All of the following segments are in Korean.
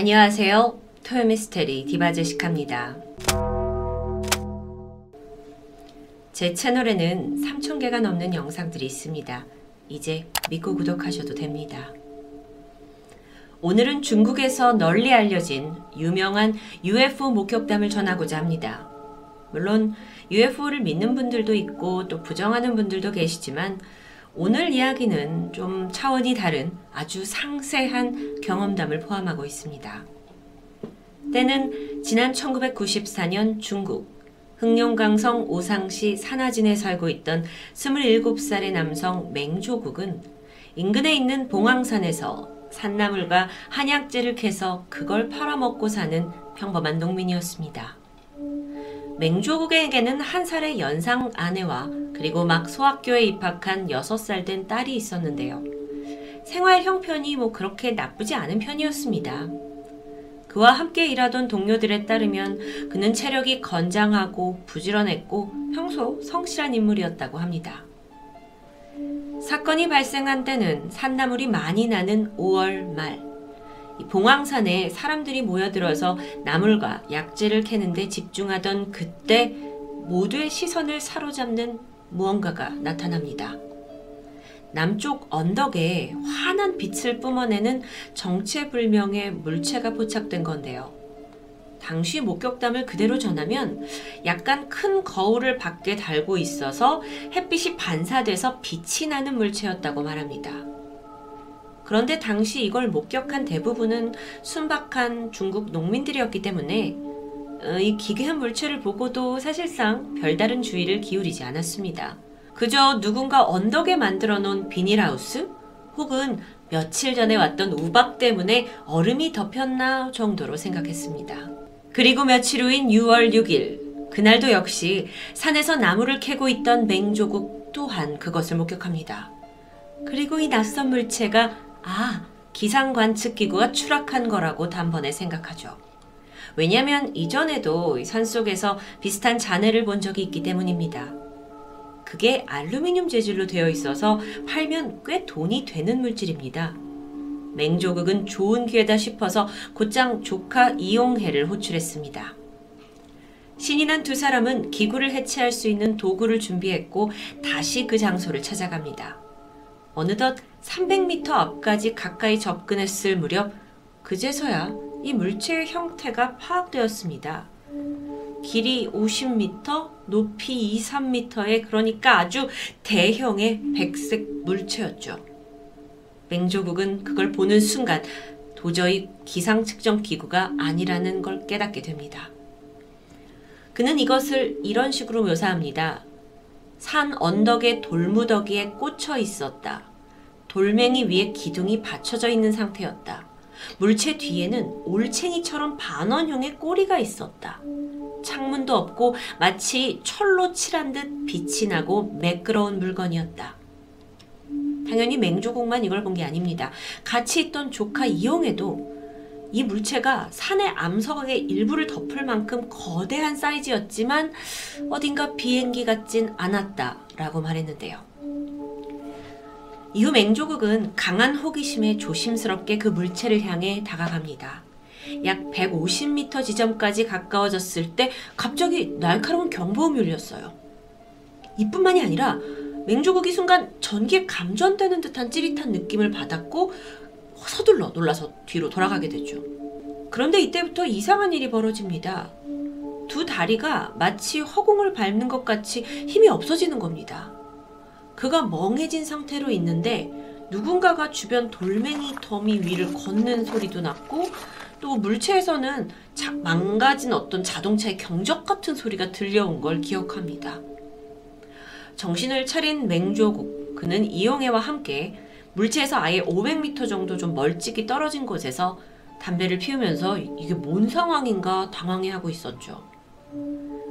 안녕하세요. 토요미스테리 디바제시카입니다. 제 채널에는 3,000개가 넘는 영상들이 있습니다. 이제 믿고 구독하셔도 됩니다. 오늘은 중국에서 널리 알려진 유명한 UFO 목격담을 전하고자 합니다. 물론 UFO를 믿는 분들도 있고 또 부정하는 분들도 계시지만 오늘 이야기는 좀 차원이 다른 아주 상세한 경험담을 포함하고 있습니다. 때는 지난 1994년 중국 흑룡강성 오상시 산하진에 살고 있던 27살의 남성 맹조국은 인근에 있는 봉황산에서 산나물과 한약재를 캐서 그걸 팔아먹고 사는 평범한 농민이었습니다. 맹조국에게는 한 살의 연상 아내와 그리고 막 소학교에 입학한 6살 된 딸이 있었는데요. 생활 형편이 뭐 그렇게 나쁘지 않은 편이었습니다. 그와 함께 일하던 동료들에 따르면 그는 체력이 건장하고 부지런했고 평소 성실한 인물이었다고 합니다. 사건이 발생한 때는 산나물이 많이 나는 5월 말. 봉황산에 사람들이 모여들어서 나물과 약재를 캐는데 집중하던 그때 모두의 시선을 사로잡는 무언가가 나타납니다. 남쪽 언덕에 환한 빛을 뿜어내는 정체불명의 물체가 포착된 건데요. 당시 목격담을 그대로 전하면 약간 큰 거울을 밖에 달고 있어서 햇빛이 반사돼서 빛이 나는 물체였다고 말합니다. 그런데 당시 이걸 목격한 대부분은 순박한 중국 농민들이었기 때문에 어, 이 기괴한 물체를 보고도 사실상 별다른 주의를 기울이지 않았습니다. 그저 누군가 언덕에 만들어 놓은 비닐하우스 혹은 며칠 전에 왔던 우박 때문에 얼음이 덮였나 정도로 생각했습니다. 그리고 며칠 후인 6월 6일, 그날도 역시 산에서 나무를 캐고 있던 맹조국 또한 그것을 목격합니다. 그리고 이 낯선 물체가 아, 기상 관측 기구가 추락한 거라고 단번에 생각하죠. 왜냐하면 이전에도 산속에서 비슷한 잔해를 본 적이 있기 때문입니다. 그게 알루미늄 재질로 되어 있어서 팔면 꽤 돈이 되는 물질입니다. 맹조극은 좋은 기회다 싶어서 곧장 조카 이용해를 호출했습니다. 신이 난 두 사람은 기구를 해체할 수 있는 도구를 준비했고 다시 그 장소를 찾아갑니다. 어느덧 300m 앞까지 가까이 접근했을 무렵 그제서야 이 물체의 형태가 파악되었습니다. 길이 50m, 높이 2, 3m의 그러니까 아주 대형의 백색 물체였죠. 맹조국은 그걸 보는 순간 도저히 기상 측정 기구가 아니라는 걸 깨닫게 됩니다. 그는 이것을 이런 식으로 묘사합니다. 산 언덕의 돌무더기에 꽂혀 있었다. 돌멩이 위에 기둥이 받쳐져 있는 상태였다. 물체 뒤에는 올챙이처럼 반원형의 꼬리가 있었다. 창문도 없고 마치 철로 칠한 듯 빛이 나고 매끄러운 물건이었다. 당연히 맹조국만 이걸 본 게 아닙니다. 같이 있던 조카 이용에도 이 물체가 산의 암석의 일부를 덮을 만큼 거대한 사이즈였지만 어딘가 비행기 같진 않았다라고 말했는데요. 이후 맹조국은 강한 호기심에 조심스럽게 그 물체를 향해 다가갑니다. 약 150m 지점까지 가까워졌을 때 갑자기 날카로운 경보음이 울렸어요. 이뿐만이 아니라 맹조국이 순간 전기에 감전되는 듯한 찌릿한 느낌을 받았고 서둘러 놀라서 뒤로 돌아가게 되죠. 그런데 이때부터 이상한 일이 벌어집니다. 두 다리가 마치 허공을 밟는 것 같이 힘이 없어지는 겁니다. 그가 멍해진 상태로 있는데 누군가가 주변 돌멩이 더미 위를 걷는 소리도 났고 또 물체에서는 자, 망가진 어떤 자동차의 경적 같은 소리가 들려온 걸 기억합니다. 정신을 차린 맹조국 그는 이용해와 함께 물체에서 아예 500m 정도 좀 멀찍이 떨어진 곳에서 담배를 피우면서 이게 뭔 상황인가 당황해하고 있었죠.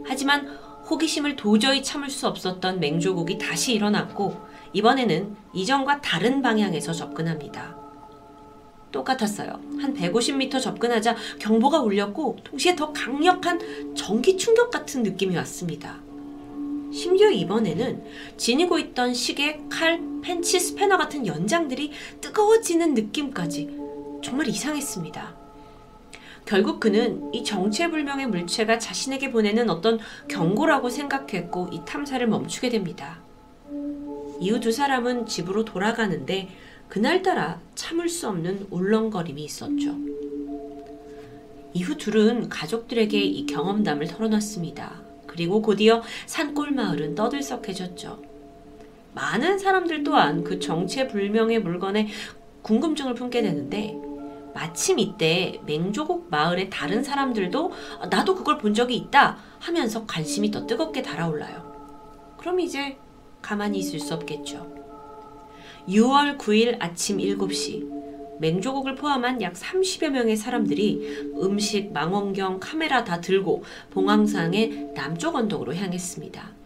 하지만 호기심을 도저히 참을 수 없었던 맹조국이 다시 일어났고 이번에는 이전과 다른 방향에서 접근합니다. 똑같았어요. 한 150m 접근하자 경보가 울렸고 동시에 더 강력한 전기 충격 같은 느낌이 왔습니다. 심지어 이번에는 지니고 있던 시계, 칼, 펜치, 스패너 같은 연장들이 뜨거워지는 느낌까지 정말 이상했습니다. 결국 그는 이 정체불명의 물체가 자신에게 보내는 어떤 경고라고 생각했고 이 탐사를 멈추게 됩니다. 이후 두 사람은 집으로 돌아가는데 그날따라 참을 수 없는 울렁거림이 있었죠. 이후 둘은 가족들에게 이 경험담을 털어놨습니다. 그리고 곧이어 산골 마을은 떠들썩해졌죠. 많은 사람들 또한 그 정체불명의 물건에 궁금증을 품게 되는데 마침 이때 맹조국 마을의 다른 사람들도 나도 그걸 본 적이 있다 하면서 관심이 더 뜨겁게 달아올라요. 그럼 이제 가만히 있을 수 없겠죠. 6월 9일 아침 7시 맹조국을 포함한 약 30여 명의 사람들이 음식, 망원경, 카메라 다 들고 봉황상의 남쪽 언덕으로 향했습니다.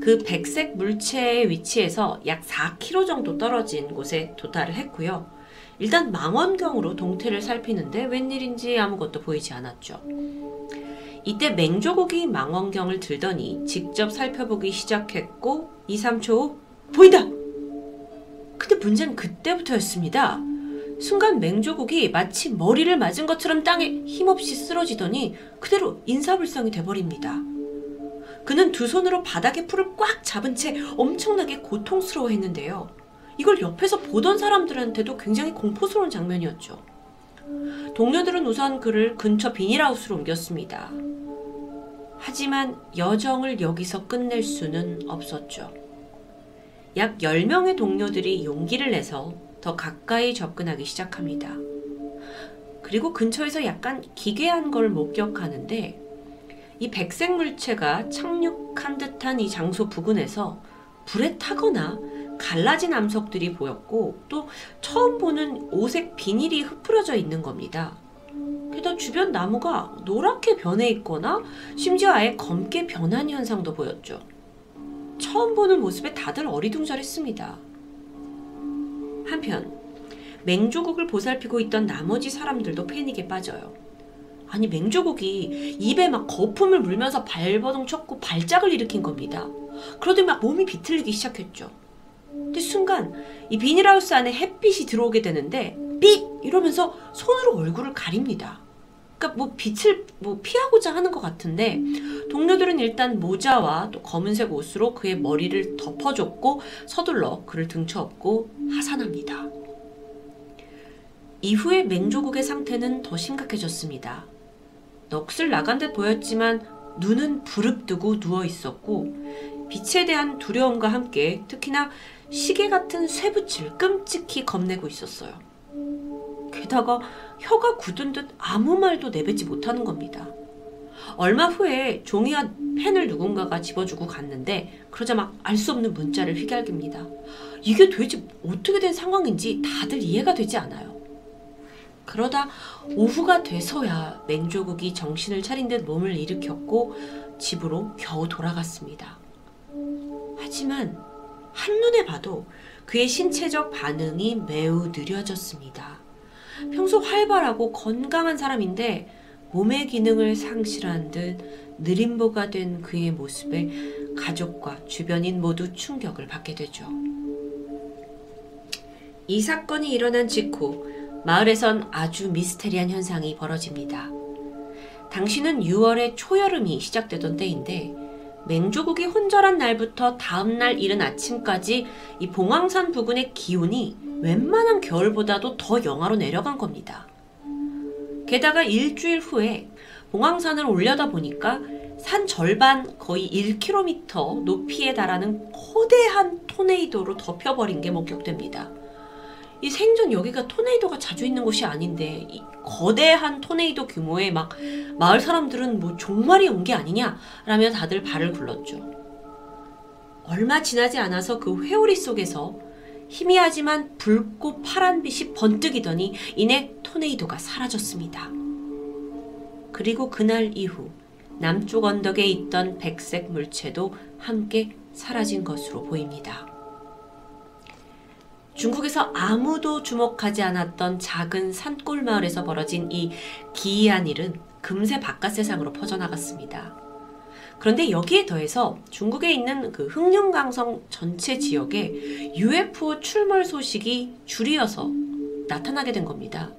그 백색 물체의 위치에서 약 4km 정도 떨어진 곳에 도달을 했고요. 일단 망원경으로 동태를 살피는데 웬일인지 아무것도 보이지 않았죠. 이때 맹조국이 망원경을 들더니 직접 살펴보기 시작했고 2, 3초 후 보인다! 근데 문제는 그때부터였습니다. 순간 맹조국이 마치 머리를 맞은 것처럼 땅에 힘없이 쓰러지더니 그대로 인사불성이 돼버립니다. 그는 두 손으로 바닥에 풀을 꽉 잡은 채 엄청나게 고통스러워 했는데요. 이걸 옆에서 보던 사람들한테도 굉장히 공포스러운 장면이었죠. 동료들은 우선 그를 근처 비닐하우스로 옮겼습니다. 하지만 여정을 여기서 끝낼 수는 없었죠. 약 10명의 동료들이 용기를 내서 더 가까이 접근하기 시작합니다. 그리고 근처에서 약간 기괴한 걸 목격하는데 이 백색 물체가 착륙한 듯한 이 장소 부근에서 불에 타거나 갈라진 암석들이 보였고 또 처음 보는 오색 비닐이 흩뿌려져 있는 겁니다. 게다가 주변 나무가 노랗게 변해 있거나 심지어 아예 검게 변한 현상도 보였죠. 처음 보는 모습에 다들 어리둥절했습니다. 한편 맹조국을 보살피고 있던 나머지 사람들도 패닉에 빠져요. 아니 맹조국이 입에 막 거품을 물면서 발버둥 쳤고 발작을 일으킨 겁니다. 그러더니 막 몸이 비틀리기 시작했죠. 근데 순간 이 비닐하우스 안에 햇빛이 들어오게 되는데 삑 이러면서 손으로 얼굴을 가립니다. 그러니까 뭐 빛을 뭐 피하고자 하는 것 같은데 동료들은 일단 모자와 또 검은색 옷으로 그의 머리를 덮어줬고 서둘러 그를 등쳐업고 하산합니다. 이후에 맹조국의 상태는 더 심각해졌습니다. 넋을 나간 듯 보였지만 눈은 부릅뜨고 누워 있었고 빛에 대한 두려움과 함께 특히나 시계 같은 쇠붙일 끔찍히 겁내고 있었어요. 게다가 혀가 굳은 듯 아무 말도 내뱉지 못하는 겁니다. 얼마 후에 종이와 펜을 누군가가 집어주고 갔는데 그러자 막 알 수 없는 문자를 휘갈깁니다. 이게 도대체 어떻게 된 상황인지 다들 이해가 되지 않아요. 그러다 오후가 돼서야 맹조국이 정신을 차린 듯 몸을 일으켰고 집으로 겨우 돌아갔습니다. 하지만 한눈에 봐도 그의 신체적 반응이 매우 느려졌습니다. 평소 활발하고 건강한 사람인데 몸의 기능을 상실한 듯 느림보가 된 그의 모습에 가족과 주변인 모두 충격을 받게 되죠. 이 사건이 일어난 직후 마을에선 아주 미스테리한 현상이 벌어집니다. 당시는 6월의 초여름이 시작되던 때인데 맹조국이 혼절한 날부터 다음날 이른 아침까지 이 봉황산 부근의 기온이 웬만한 겨울보다도 더 영하로 내려간 겁니다. 게다가 일주일 후에 봉황산을 올려다 보니까 산 절반 거의 1km 높이에 달하는 거대한 토네이도로 덮여버린 게 목격됩니다. 이 생전 여기가 토네이도가 자주 있는 곳이 아닌데 이 거대한 토네이도 규모의 막 마을 사람들은 뭐 종말이 온 게 아니냐라며 다들 발을 굴렀죠. 얼마 지나지 않아서 그 회오리 속에서 희미하지만 붉고 파란 빛이 번뜩이더니 이내 토네이도가 사라졌습니다. 그리고 그날 이후 남쪽 언덕에 있던 백색 물체도 함께 사라진 것으로 보입니다. 중국에서 아무도 주목하지 않았던 작은 산골 마을에서 벌어진 이 기이한 일은 금세 바깥 세상으로 퍼져나갔습니다. 그런데 여기에 더해서 중국에 있는 그 흑룡강성 전체 지역에 UFO 출몰 소식이 줄이어서 나타나게 된 겁니다.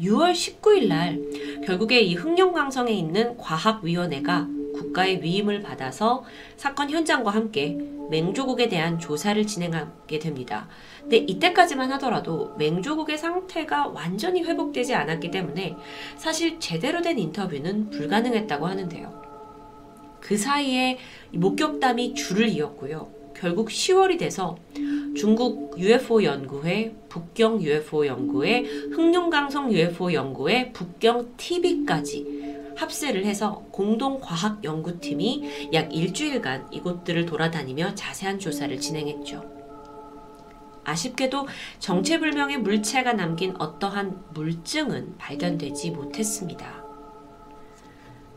6월 19일 날 결국에 이 흑룡강성에 있는 과학위원회가 국가의 위임을 받아서 사건 현장과 함께 맹조국에 대한 조사를 진행하게 됩니다. 근데 이때까지만 하더라도 맹조국의 상태가 완전히 회복되지 않았기 때문에 사실 제대로 된 인터뷰는 불가능했다고 하는데요. 그 사이에 목격담이 줄을 이었고요. 결국 10월이 돼서 중국 UFO 연구회, 북경 UFO 연구회, 흑룡강성 UFO 연구회, 북경 TV까지 합세를 해서 공동과학연구팀이 약 일주일간 이곳들을 돌아다니며 자세한 조사를 진행했죠. 아쉽게도 정체불명의 물체가 남긴 어떠한 물증은 발견되지 못했습니다.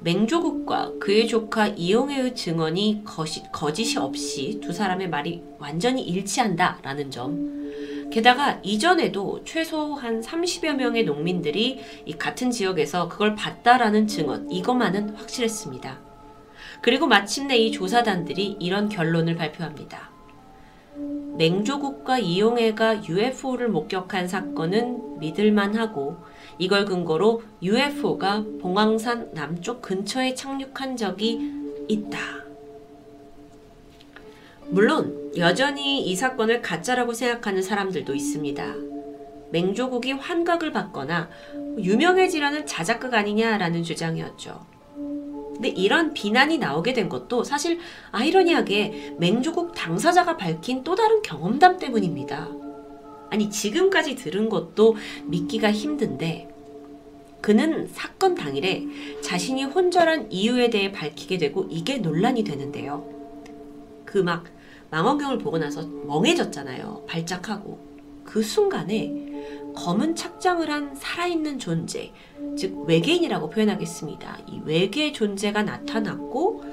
맹조국과 그의 조카 이용해의 증언이 거짓, 거짓이 없이 두 사람의 말이 완전히 일치한다라는 점. 게다가 이전에도 최소 한 30여 명의 농민들이 이 같은 지역에서 그걸 봤다라는 증언, 이것만은 확실했습니다. 그리고 마침내 이 조사단들이 이런 결론을 발표합니다. 맹조국과 이용해가 UFO를 목격한 사건은 믿을만하고 이걸 근거로 UFO가 봉황산 남쪽 근처에 착륙한 적이 있다. 물론 여전히 이 사건을 가짜라고 생각하는 사람들도 있습니다. 맹조국이 환각을 받거나 유명해지라는 자작극 아니냐라는 주장이었죠. 근데 이런 비난이 나오게 된 것도 사실 아이러니하게 맹조국 당사자가 밝힌 또 다른 경험담 때문입니다. 아니, 지금까지 들은 것도 믿기가 힘든데, 그는 사건 당일에 자신이 혼절한 이유에 대해 밝히게 되고 이게 논란이 되는데요. 그 막 망원경을 보고 나서 멍해졌잖아요. 발작하고. 그 순간에 검은 착장을 한 살아있는 존재, 즉 외계인이라고 표현하겠습니다. 이 외계 존재가 나타났고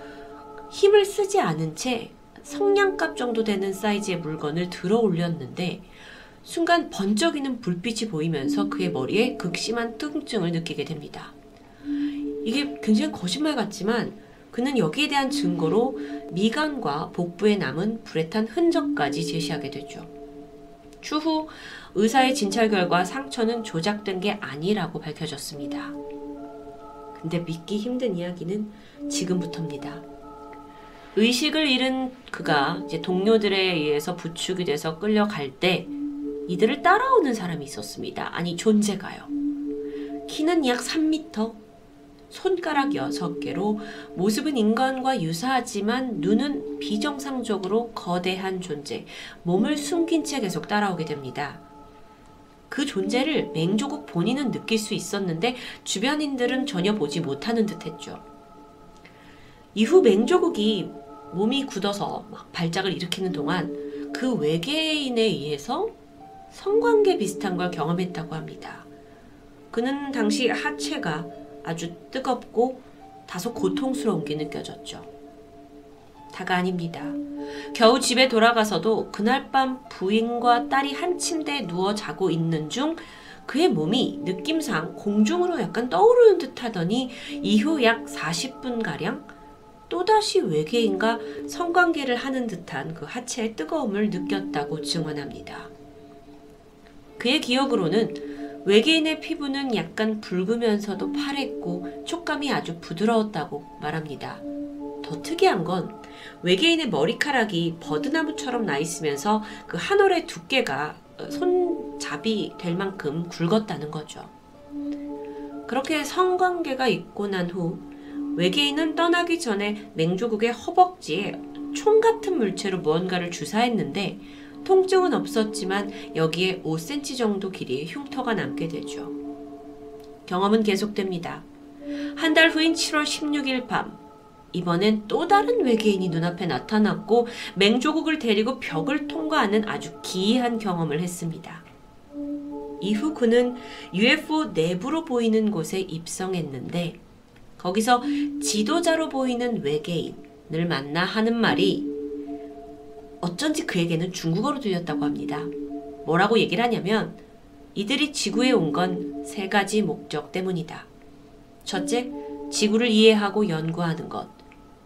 힘을 쓰지 않은 채 성냥갑 정도 되는 사이즈의 물건을 들어 올렸는데 순간 번쩍이는 불빛이 보이면서 그의 머리에 극심한 통증을 느끼게 됩니다. 이게 굉장히 거짓말 같지만 그는 여기에 대한 증거로 미간과 복부에 남은 불에 탄 흔적까지 제시하게 되죠. 추후 의사의 진찰 결과 상처는 조작된 게 아니라고 밝혀졌습니다. 근데 믿기 힘든 이야기는 지금부터입니다. 의식을 잃은 그가 이제 동료들에 의해서 부축이 돼서 끌려갈 때 이들을 따라오는 사람이 있었습니다. 아니, 존재가요. 키는 약 3미터, 손가락 6개로 모습은 인간과 유사하지만 눈은 비정상적으로 거대한 존재, 몸을 숨긴 채 계속 따라오게 됩니다. 그 존재를 맹조국 본인은 느낄 수 있었는데 주변인들은 전혀 보지 못하는 듯 했죠. 이후 맹조국이 몸이 굳어서 막 발작을 일으키는 동안 그 외계인에 의해서 성관계 비슷한 걸 경험했다고 합니다. 그는 당시 하체가 아주 뜨겁고 다소 고통스러운 게 느껴졌죠. 다가 아닙니다. 겨우 집에 돌아가서도 그날 밤 부인과 딸이 한 침대에 누워 자고 있는 중 그의 몸이 느낌상 공중으로 약간 떠오르는 듯 하더니 이후 약 40분가량 또다시 외계인과 성관계를 하는 듯한 그 하체의 뜨거움을 느꼈다고 증언합니다. 그의 기억으로는 외계인의 피부는 약간 붉으면서도 파랬고 촉감이 아주 부드러웠다고 말합니다. 더 특이한 건 외계인의 머리카락이 버드나무처럼 나 있으면서 그 한 올의 두께가 손잡이 될 만큼 굵었다는 거죠. 그렇게 성관계가 있고 난 후 외계인은 떠나기 전에 맹조국의 허벅지에 총 같은 물체로 무언가를 주사했는데 통증은 없었지만 여기에 5cm 정도 길이의 흉터가 남게 되죠. 경험은 계속됩니다. 한 달 후인 7월 16일 밤, 이번엔 또 다른 외계인이 눈앞에 나타났고 맹조국을 데리고 벽을 통과하는 아주 기이한 경험을 했습니다. 이후 그는 UFO 내부로 보이는 곳에 입성했는데 거기서 지도자로 보이는 외계인을 만나 하는 말이 어쩐지 그에게는 중국어로 들렸다고 합니다. 뭐라고 얘기를 하냐면 이들이 지구에 온 건 세 가지 목적 때문이다. 첫째, 지구를 이해하고 연구하는 것.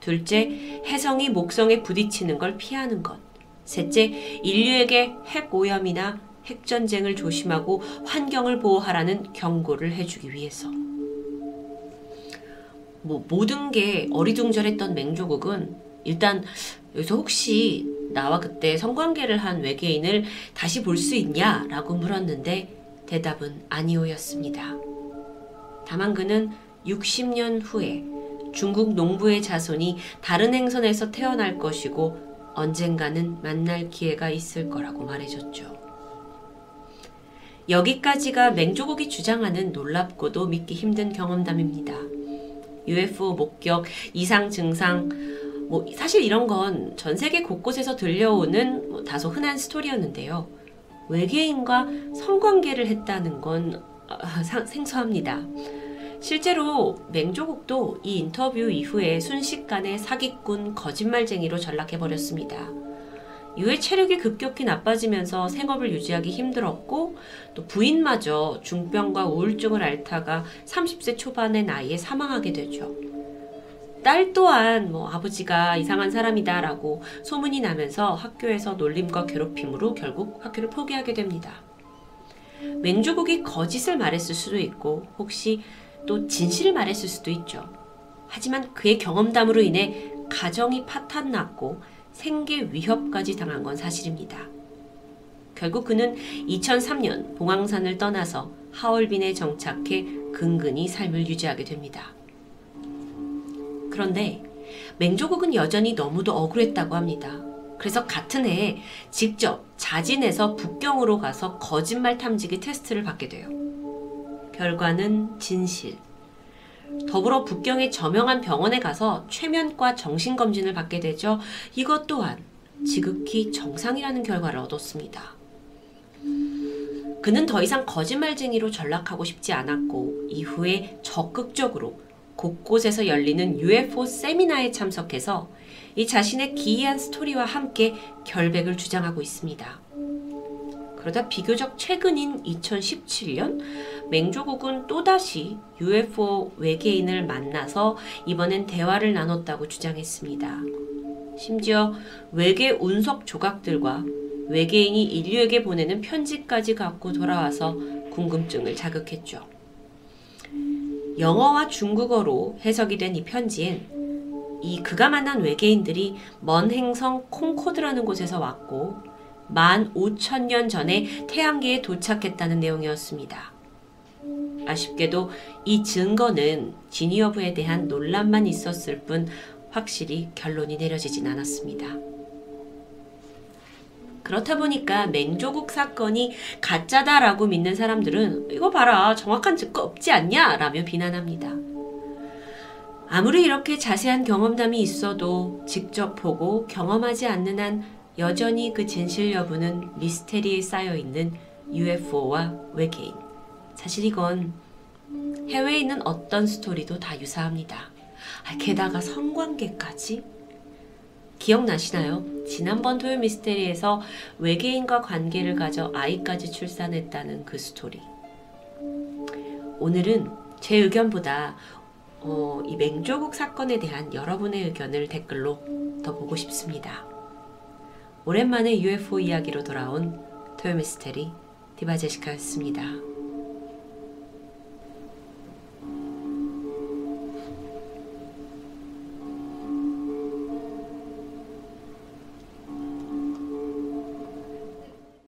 둘째, 해성이 목성에 부딪히는 걸 피하는 것. 셋째, 인류에게 핵 오염이나 핵 전쟁을 조심하고 환경을 보호하라는 경고를 해주기 위해서. 뭐 모든 게 어리둥절했던 맹조국은 일단 여기서 혹시 나와 그때 성관계를 한 외계인을 다시 볼 수 있냐? 라고 물었는데 대답은 아니오였습니다. 다만 그는 60년 후에 중국 농부의 자손이 다른 행선에서 태어날 것이고 언젠가는 만날 기회가 있을 거라고 말해줬죠. 여기까지가 맹조국이 주장하는 놀랍고도 믿기 힘든 경험담입니다. UFO 목격, 이상 증상, 뭐 사실 이런 건 전 세계 곳곳에서 들려오는 뭐 다소 흔한 스토리였는데요. 외계인과 성관계를 했다는 건 아, 생소합니다. 실제로 맹조국도 이 인터뷰 이후에 순식간에 사기꾼 거짓말쟁이로 전락해버렸습니다. 이후에 체력이 급격히 나빠지면서 생업을 유지하기 힘들었고 또 부인마저 중병과 우울증을 앓다가 30세 초반의 나이에 사망하게 되죠. 딸 또한 뭐 아버지가 이상한 사람이다라고 소문이 나면서 학교에서 놀림과 괴롭힘으로 결국 학교를 포기하게 됩니다. 맹조국이 거짓을 말했을 수도 있고 혹시 또 진실을 말했을 수도 있죠. 하지만 그의 경험담으로 인해 가정이 파탄났고 생계 위협까지 당한 건 사실입니다. 결국 그는 2003년 봉황산을 떠나서 하얼빈에 정착해 근근히 삶을 유지하게 됩니다. 그런데 맹조국은 여전히 너무도 억울했다고 합니다. 그래서 같은 해에 직접 자진해서 북경으로 가서 거짓말 탐지기 테스트를 받게 돼요. 결과는 진실. 더불어 북경의 저명한 병원에 가서 최면과 정신검진을 받게 되죠. 이것 또한 지극히 정상이라는 결과를 얻었습니다. 그는 더 이상 거짓말쟁이로 전락하고 싶지 않았고 이후에 적극적으로 곳곳에서 열리는 UFO 세미나에 참석해서 이 자신의 기이한 스토리와 함께 결백을 주장하고 있습니다. 그러다 비교적 최근인 2017년 맹조국은 또다시 UFO 외계인을 만나서 이번엔 대화를 나눴다고 주장했습니다. 심지어 외계 운석 조각들과 외계인이 인류에게 보내는 편지까지 갖고 돌아와서 궁금증을 자극했죠. 영어와 중국어로 해석이 된 이 편지엔 이 그가 만난 외계인들이 먼 행성 콩코드라는 곳에서 왔고 만 5천 년 전에 태양계에 도착했다는 내용이었습니다. 아쉽게도 이 증거는 지니 여부에 대한 논란만 있었을 뿐 확실히 결론이 내려지진 않았습니다. 그렇다 보니까 맹조국 사건이 가짜다라고 믿는 사람들은 이거 봐라 정확한 증거 없지 않냐 라며 비난합니다. 아무리 이렇게 자세한 경험담이 있어도 직접 보고 경험하지 않는 한 여전히 그 진실 여부는 미스테리에 쌓여 있는 UFO와 외계인. 사실 이건 해외에 있는 어떤 스토리도 다 유사합니다. 아, 게다가 성관계까지? 기억나시나요? 지난번 토요 미스테리에서 외계인과 관계를 가져 아이까지 출산했다는 그 스토리. 오늘은 제 의견보다 어, 이 맹조국 사건에 대한 여러분의 의견을 댓글로 더 보고 싶습니다. 오랜만에 UFO 이야기로 돌아온 토요 미스테리 디바제시카였습니다.